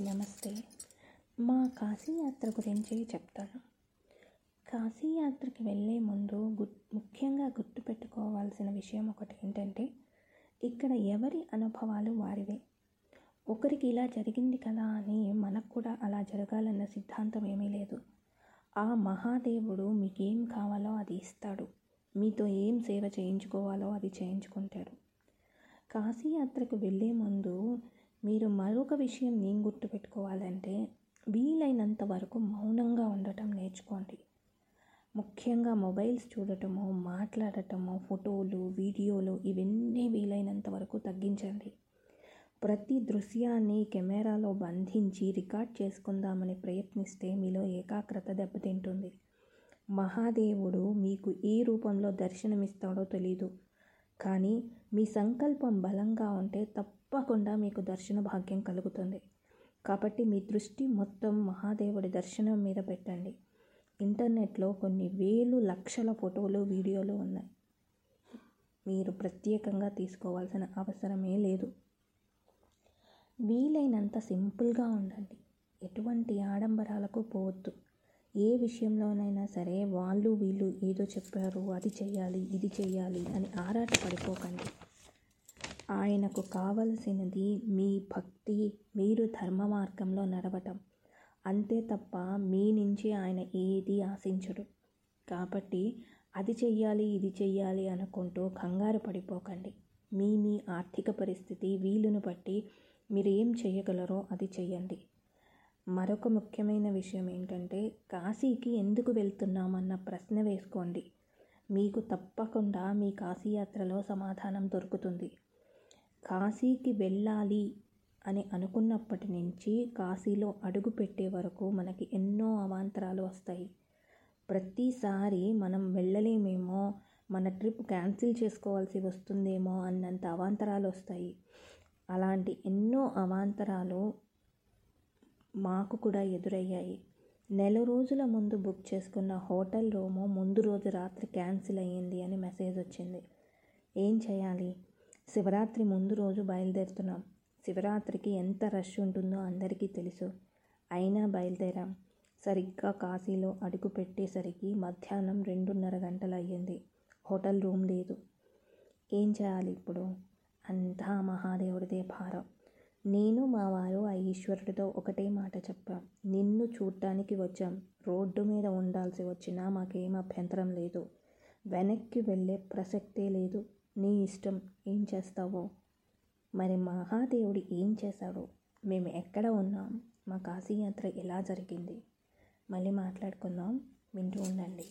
నమస్తే. మా కాశీయాత్ర గురించి చెప్తాను. కాశీయాత్రకి వెళ్ళే ముందు గు ముఖ్యంగా గుర్తుపెట్టుకోవాల్సిన విషయం ఒకటి ఏంటంటే ఇక్కడ ఎవరి అనుభవాలు వారివే. ఒకరికి ఇలా జరిగింది కదా అని మనకు కూడా అలా జరగాలన్న సిద్ధాంతం ఏమీ లేదు. ఆ మహాదేవుడు మీకేం కావాలో అది ఇస్తాడు. మీతో ఏం సేవ చేయించుకోవాలో అది చేయించుకుంటాడు కాశీయాత్రకు వెళ్ళే ముందు మీరు మరొక విషయం నేను గుర్తుపెట్టుకోవాలంటే వీలైనంత వరకు మౌనంగా ఉండటం నేర్చుకోండి. ముఖ్యంగా మొబైల్స్ చూడటము మాట్లాడటము ఫోటోలు వీడియోలు ఇవన్నీ వీలైనంత వరకు తగ్గించండి. ప్రతి దృశ్యాన్ని కెమెరాలో బంధించి రికార్డ్ చేసుకుందామని ప్రయత్నిస్తే మీలో ఏకాగ్రత దెబ్బతింటుంది. మహాదేవుడు మీకు ఏ రూపంలో దర్శనమిస్తాడో తెలీదు. కానీ మీ సంకల్పం బలంగా ఉంటే తప్పకుండా మీకు దర్శన భాగ్యం కలుగుతుంది. కాబట్టి మీ దృష్టి మొత్తం మహాదేవుడి దర్శనం మీద పెట్టండి. ఇంటర్నెట్లో కొన్ని వేలు లక్షల ఫోటోలు వీడియోలు ఉన్నాయి. మీరు ప్రత్యేకంగా తీసుకోవాల్సిన అవసరమే లేదు. వీలైనంత సింపుల్గా ఉండండి. ఎటువంటి ఆడంబరాలకు పోవద్దు. ఏ విషయంలోనైనా సరే వాళ్ళు వీళ్ళు ఏదో చెప్పారు అది చెయ్యాలి ఇది చేయాలి అని ఆరాట పడిపోకండి. ఆయనకు కావలసినది మీ భక్తి మీరు ధర్మ మార్గంలో నడవటం. అంతే తప్ప మీ నుంచి ఆయన ఏది ఆశించడు. కాబట్టి అది చెయ్యాలి ఇది చెయ్యాలి అనుకుంటూ కంగారు పడిపోకండి. మీ మీ ఆర్థిక పరిస్థితి వీలును బట్టి మీరు ఏం చేయగలరో అది చెయ్యండి. మరొక ముఖ్యమైన విషయం ఏంటంటే కాశీకి ఎందుకు వెళ్తున్నామన్న ప్రశ్న వేసుకోండి. మీకు తప్పకుండా మీ కాశీయాత్రలో సమాధానం దొరుకుతుంది. కాశీకి వెళ్ళాలి అని అనుకున్నప్పటి నుంచి కాశీలో అడుగు పెట్టే వరకు మనకి ఎన్నో అవాంతరాలు వస్తాయి. ప్రతిసారి మనం వెళ్ళలేమేమో మన ట్రిప్ క్యాన్సిల్ చేసుకోవాల్సి వస్తుందేమో అన్నంత అవాంతరాలు వస్తాయి. అలాంటి ఎన్నో అవాంతరాలు మాకు కూడా ఎదురయ్యాయి. నెల రోజుల ముందు బుక్ చేసుకున్న హోటల్ రూము ముందు రోజు రాత్రి క్యాన్సిల్ అయ్యింది అని మెసేజ్ వచ్చింది. ఏం చేయాలి? శివరాత్రి ముందు రోజు బయలుదేరుతున్నాం. శివరాత్రికి ఎంత రష్ ఉంటుందో అందరికీ తెలుసు. అయినా బయలుదేరాం. సరిగ్గా కాశీలో అడుగు పెట్టేసరికి మధ్యాహ్నం రెండున్నర గంటలు అయ్యింది. హోటల్ రూమ్ లేదు. ఏం చేయాలి ఇప్పుడు? అంతా మహాదేవుడిదే భారం. నేను మా వారు ఆ ఈశ్వరుడితో ఒకటే మాట చెప్పాం. నిన్ను చూడటానికి వచ్చాం. రోడ్డు మీద ఉండాల్సి వచ్చినా మాకేం అభ్యంతరం లేదు. వెనక్కి వెళ్ళే ప్రసక్తే లేదు. నీ ఇష్టం ఏం చేస్తావో? మరి మహాదేవుడు ఏం చేశాడు? మేము ఎక్కడ ఉన్నాం? మా కాశీయాత్ర ఎలా జరిగింది? మళ్ళీ మాట్లాడుకుందాం. వింటూ ఉండండి.